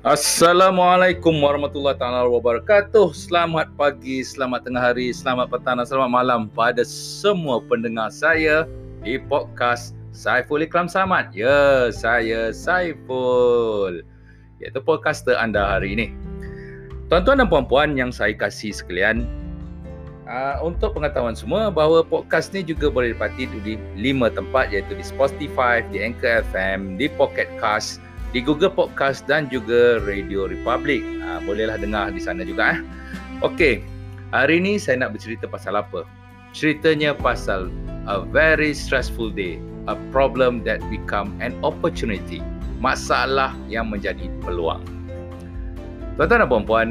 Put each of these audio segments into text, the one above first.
Assalamualaikum warahmatullahi taala wabarakatuh. Selamat pagi, selamat tengah hari, selamat petang dan selamat malam pada semua pendengar saya di podcast Saiful Ikram Samad. Ya, saya Saiful. Iaitu podcaster anda hari ini. Tuan-tuan dan puan-puan yang saya kasih sekalian, uh, untuk pengetahuan semua bahawa podcast ni juga boleh dipati di lima tempat iaitu di Spotify, di Anchor FM, di Pocket Cast, di Google Podcast dan juga Radio Republic. Ha, bolehlah dengar di sana juga. Eh. Okey, hari ini saya nak bercerita pasal apa? Ceritanya pasal a very stressful day, a problem that become an opportunity. Masalah yang menjadi peluang. Tuan-tuan dan puan-puan,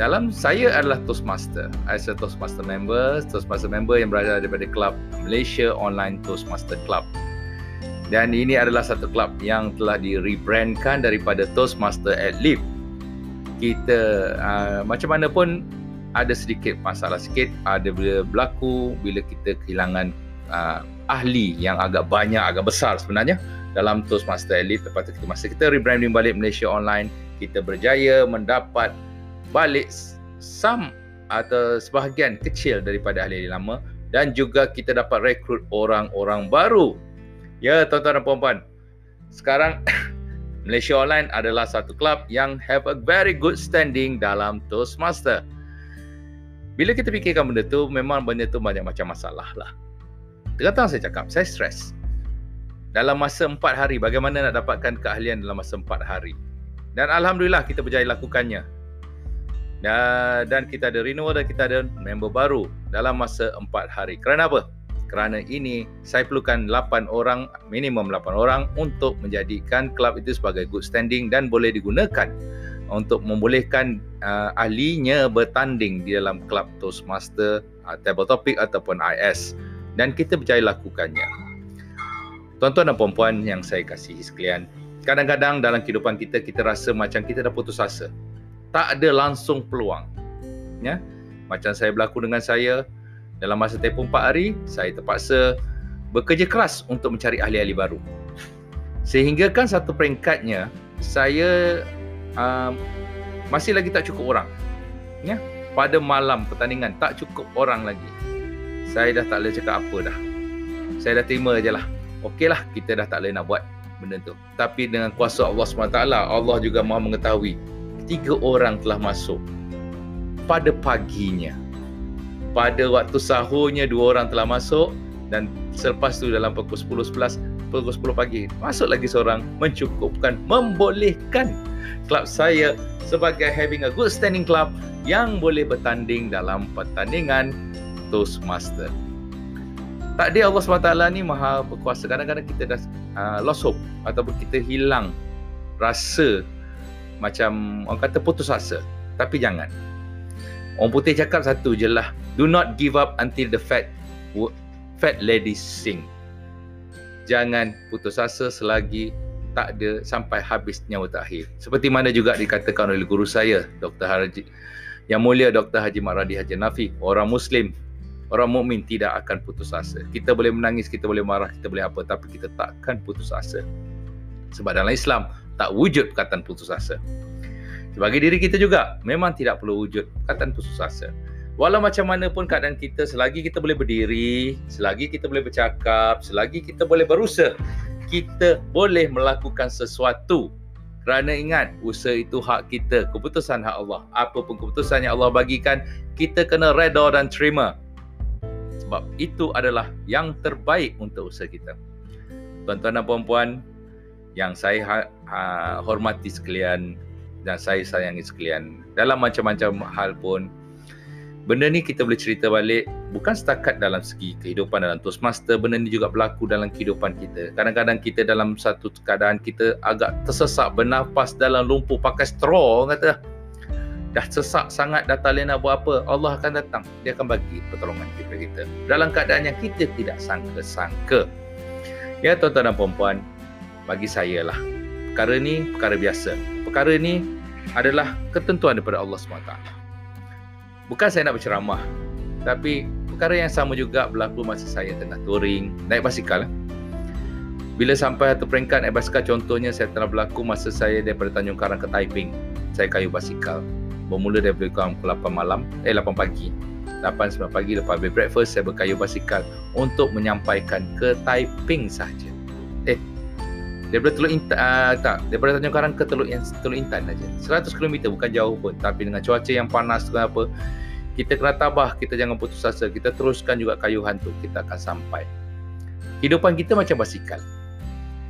dalam saya adalah Toastmaster. As a Toastmaster member, Toastmaster member yang berada daripada Club Malaysia Online Toastmaster Club. Dan ini adalah satu klub yang telah di-rebrandkan daripada Toastmaster Adlib. Kita uh, macam mana pun ada sedikit masalah sikit ada bila berlaku bila kita kehilangan uh, ahli yang agak banyak agak besar sebenarnya dalam Toastmaster Elite tepat kita masa kita rebranding balik Malaysia Online. Kita berjaya mendapat balik some atau sebahagian kecil daripada ahli-ahli lama. Dan juga kita dapat rekrut orang-orang baru Ya, tuan-tuan dan puan-puan. Sekarang Malaysia Online adalah satu klub yang have a very good standing dalam Toastmaster. Bila kita fikirkan benda tu, memang benda tu banyak macam masalah lah. Terkata saya cakap, saya stres. Dalam masa empat hari, bagaimana nak dapatkan keahlian dalam masa empat hari? Dan Alhamdulillah kita berjaya lakukannya. Dan kita ada renewal dan kita ada member baru dalam masa empat hari. Kerana apa? Kerana ini saya perlukan 8 orang minimum 8 orang untuk menjadikan kelab itu sebagai good standing dan boleh digunakan untuk membolehkan uh, ahlinya bertanding di dalam kelab Toastmaster uh, table topic ataupun IS dan kita berjaya lakukannya. Tuan-tuan dan puan-puan yang saya kasihi sekalian kadang-kadang dalam kehidupan kita kita rasa macam kita dah putus asa. Tak ada langsung peluang. Ya? Macam saya berlaku dengan saya dalam masa tempoh 4 hari, saya terpaksa bekerja keras untuk mencari ahli-ahli baru. Sehingga kan satu peringkatnya, saya uh, masih lagi tak cukup orang. Ya, pada malam pertandingan tak cukup orang lagi. Saya dah tak boleh cakap apa dah. Saya dah terima je lah. Okeylah, kita dah tak boleh nak buat benda tu. Tapi dengan kuasa Allah SWT, Allah juga maha mengetahui. Tiga orang telah masuk pada paginya pada waktu sahurnya dua orang telah masuk dan selepas tu dalam pukul 10 11 pukul 10 pagi masuk lagi seorang mencukupkan membolehkan klub saya sebagai having a good standing club yang boleh bertanding dalam pertandingan Toastmaster. Tak dia Allah SWT ni maha berkuasa. Kadang-kadang kita dah uh, lost hope ataupun kita hilang rasa macam orang kata putus asa. Tapi jangan. Orang putih cakap satu je lah. Do not give up until the fat fat lady sing. Jangan putus asa selagi tak ada sampai habis nyawa terakhir. Seperti mana juga dikatakan oleh guru saya, Dr. Haji yang mulia Dr. Haji Maradi Haji Nafi, orang Muslim, orang mukmin tidak akan putus asa. Kita boleh menangis, kita boleh marah, kita boleh apa, tapi kita takkan putus asa. Sebab dalam Islam, tak wujud perkataan putus asa. Sebagai diri kita juga, memang tidak perlu wujud perkataan putus asa. Walau macam mana pun keadaan kita, selagi kita boleh berdiri, selagi kita boleh bercakap, selagi kita boleh berusaha, kita boleh melakukan sesuatu. Kerana ingat, usaha itu hak kita, keputusan hak Allah. Apa pun keputusan yang Allah bagikan, kita kena reda dan terima. Sebab itu adalah yang terbaik untuk usaha kita. Tuan-tuan dan puan-puan, yang saya ha- ha- hormati sekalian, dan saya sayangi sekalian. Dalam macam-macam hal pun, benda ni kita boleh cerita balik bukan setakat dalam segi kehidupan dalam Toastmaster, benda ni juga berlaku dalam kehidupan kita. Kadang-kadang kita dalam satu keadaan kita agak tersesak bernafas dalam lumpur pakai straw, kata. Dah sesak sangat dah tak nak buat apa Allah akan datang. Dia akan bagi pertolongan kepada kita. Dalam keadaan yang kita tidak sangka-sangka. Ya tuan-tuan dan puan-puan bagi saya lah perkara ni perkara biasa. Perkara ni adalah ketentuan daripada Allah SWT. Bukan saya nak berceramah, tapi perkara yang sama juga berlaku masa saya tengah touring, naik basikal. Bila sampai satu peringkat naik basikal contohnya saya telah berlaku masa saya daripada Tanjung Karang ke Taiping. Saya kayu basikal. Bermula daripada pukul 8 malam, eh 8 pagi. 8 9 pagi lepas habis breakfast saya berkayu basikal untuk menyampaikan ke Taiping sahaja. Eh daripada Teluk Intan uh, tak daripada Tanjung Karang ke Teluk Teluk Intan saja. 100 km bukan jauh pun tapi dengan cuaca yang panas tu apa kita kena tabah, kita jangan putus asa, kita teruskan juga kayuhan tu, kita akan sampai. Kehidupan kita macam basikal.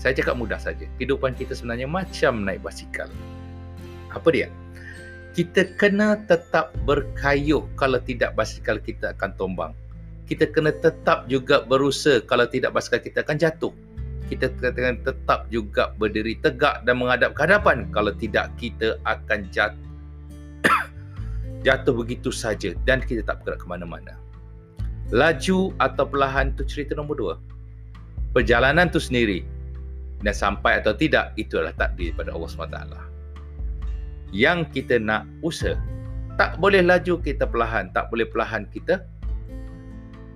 Saya cakap mudah saja. Kehidupan kita sebenarnya macam naik basikal. Apa dia? Kita kena tetap berkayuh kalau tidak basikal kita akan tombang. Kita kena tetap juga berusaha kalau tidak basikal kita akan jatuh. Kita kena tetap juga berdiri tegak dan menghadap ke hadapan kalau tidak kita akan jatuh. jatuh begitu saja dan kita tak bergerak ke mana-mana. Laju atau perlahan itu cerita nombor dua. Perjalanan itu sendiri dan sampai atau tidak itu adalah takdir daripada Allah SWT yang kita nak usaha tak boleh laju kita perlahan tak boleh perlahan kita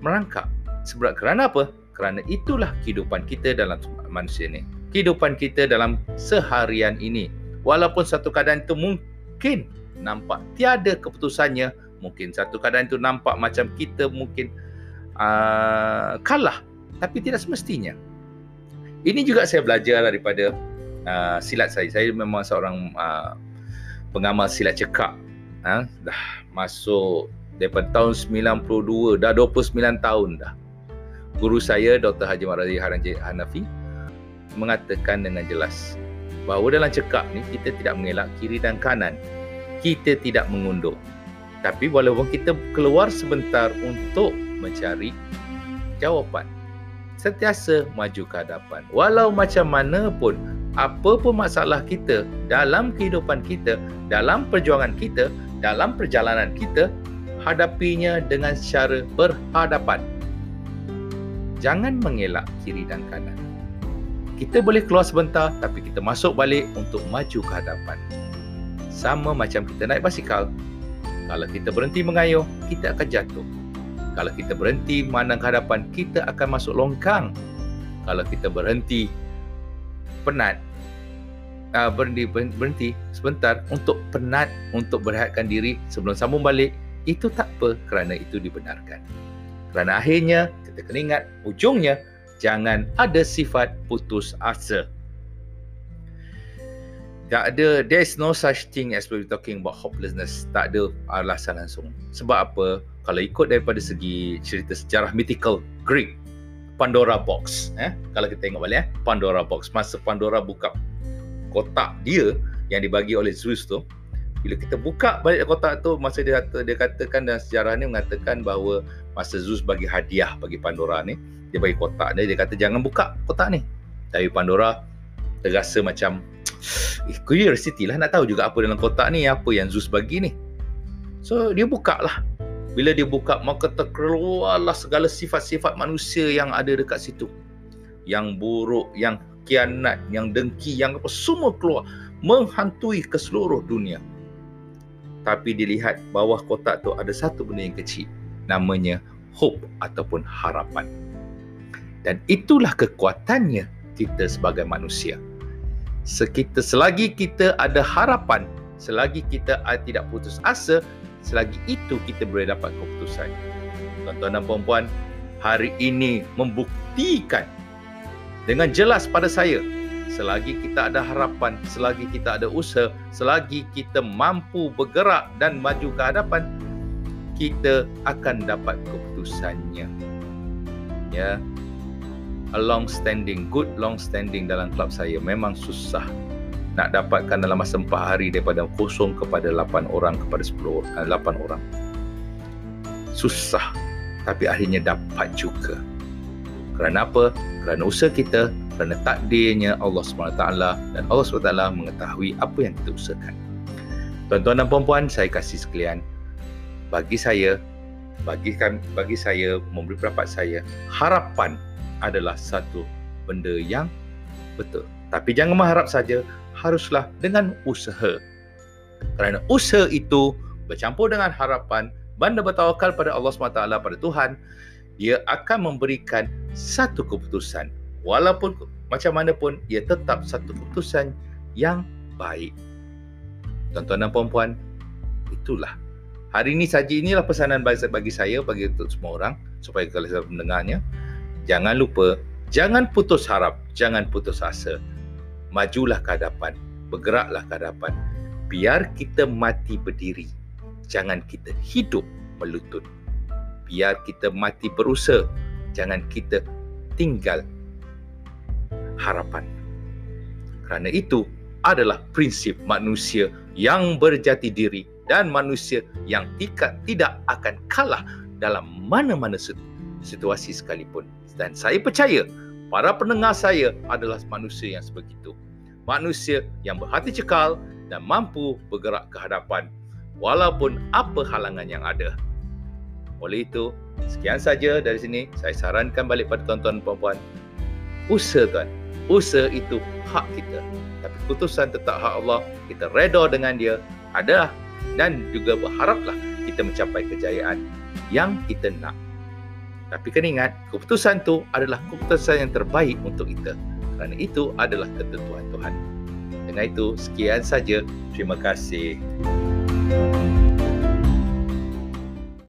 merangkak. Sebab kerana apa? Kerana itulah kehidupan kita dalam manusia ini kehidupan kita dalam seharian ini. Walaupun satu keadaan itu mungkin nampak tiada keputusannya mungkin satu keadaan itu nampak macam kita mungkin uh, kalah tapi tidak semestinya ini juga saya belajar daripada uh, silat saya. Saya memang seorang uh, pengamal silat cekak. Ha? Dah masuk daripada tahun 92, dah 29 tahun dah. Guru saya, Dr. Haji Haranji Hanafi, mengatakan dengan jelas bahawa dalam cekak ni kita tidak mengelak kiri dan kanan. Kita tidak mengundur. Tapi walaupun kita keluar sebentar untuk mencari jawapan, sentiasa maju ke hadapan. Walau macam mana pun, apa pun masalah kita dalam kehidupan kita, dalam perjuangan kita, dalam perjalanan kita, hadapinya dengan secara berhadapan. Jangan mengelak kiri dan kanan. Kita boleh keluar sebentar tapi kita masuk balik untuk maju ke hadapan. Sama macam kita naik basikal. Kalau kita berhenti mengayuh, kita akan jatuh. Kalau kita berhenti memandang ke hadapan, kita akan masuk longkang. Kalau kita berhenti penat, uh, berhenti, berhenti sebentar untuk penat, untuk berehatkan diri sebelum sambung balik, itu tak apa kerana itu dibenarkan. Kerana akhirnya, kita kena ingat, ujungnya, jangan ada sifat putus asa. Tak ada, there is no such thing as we're talking about hopelessness. Tak ada alasan langsung. Sebab apa? kalau ikut daripada segi cerita sejarah mythical Greek Pandora box eh kalau kita tengok balik eh Pandora box masa Pandora buka kotak dia yang dibagi oleh Zeus tu bila kita buka balik kotak tu masa dia kata, dia katakan dan sejarah ni mengatakan bahawa masa Zeus bagi hadiah bagi Pandora ni dia bagi kotak dia dia kata jangan buka kotak ni tapi Pandora terasa macam curiosity lah nak tahu juga apa dalam kotak ni apa yang Zeus bagi ni so dia buka lah bila dia buka maka terkeluarlah segala sifat-sifat manusia yang ada dekat situ. Yang buruk, yang kianat, yang dengki, yang apa semua keluar menghantui ke seluruh dunia. Tapi dilihat bawah kotak tu ada satu benda yang kecil namanya hope ataupun harapan. Dan itulah kekuatannya kita sebagai manusia. Sekita selagi kita ada harapan, selagi kita tidak putus asa, selagi itu kita boleh dapat keputusan. Tuan-tuan dan puan-puan, hari ini membuktikan dengan jelas pada saya selagi kita ada harapan, selagi kita ada usaha, selagi kita mampu bergerak dan maju ke hadapan, kita akan dapat keputusannya. Ya. A long standing, good long standing dalam klub saya memang susah nak dapatkan dalam masa 4 hari daripada kosong kepada 8 orang kepada 10 orang, 8 eh, orang. Susah tapi akhirnya dapat juga. Kerana apa? Kerana usaha kita, kerana takdirnya Allah SWT dan Allah SWT mengetahui apa yang kita usahakan. Tuan-tuan dan puan-puan, saya kasih sekalian. Bagi saya, bagi bagi saya memberi pendapat saya, harapan adalah satu benda yang betul. Tapi jangan mengharap saja haruslah dengan usaha. Kerana usaha itu bercampur dengan harapan, banda bertawakal pada Allah SWT, pada Tuhan, dia akan memberikan satu keputusan. Walaupun macam mana pun ia tetap satu keputusan yang baik. Tuan-tuan dan puan-puan, itulah. Hari ini saja inilah pesanan bagi saya, bagi semua orang, supaya saya mendengarnya, jangan lupa, jangan putus harap, jangan putus asa. Majulah ke hadapan, bergeraklah ke hadapan. Biar kita mati berdiri, jangan kita hidup melutut. Biar kita mati berusaha, jangan kita tinggal harapan. Kerana itu adalah prinsip manusia yang berjati diri dan manusia yang tidak akan kalah dalam mana-mana situasi sekalipun. Dan saya percaya para pendengar saya adalah manusia yang sebegitu. Manusia yang berhati cekal dan mampu bergerak ke hadapan walaupun apa halangan yang ada. Oleh itu, sekian saja dari sini. Saya sarankan balik pada tuan-tuan dan puan-puan. Usaha tuan, usaha itu hak kita tapi keputusan tetap hak Allah kita reda dengan dia ada dan juga berharaplah kita mencapai kejayaan yang kita nak tapi kena ingat keputusan tu adalah keputusan yang terbaik untuk kita. Kerana itu adalah ketentuan Tuhan. Dengan itu sekian saja. Terima kasih. thank you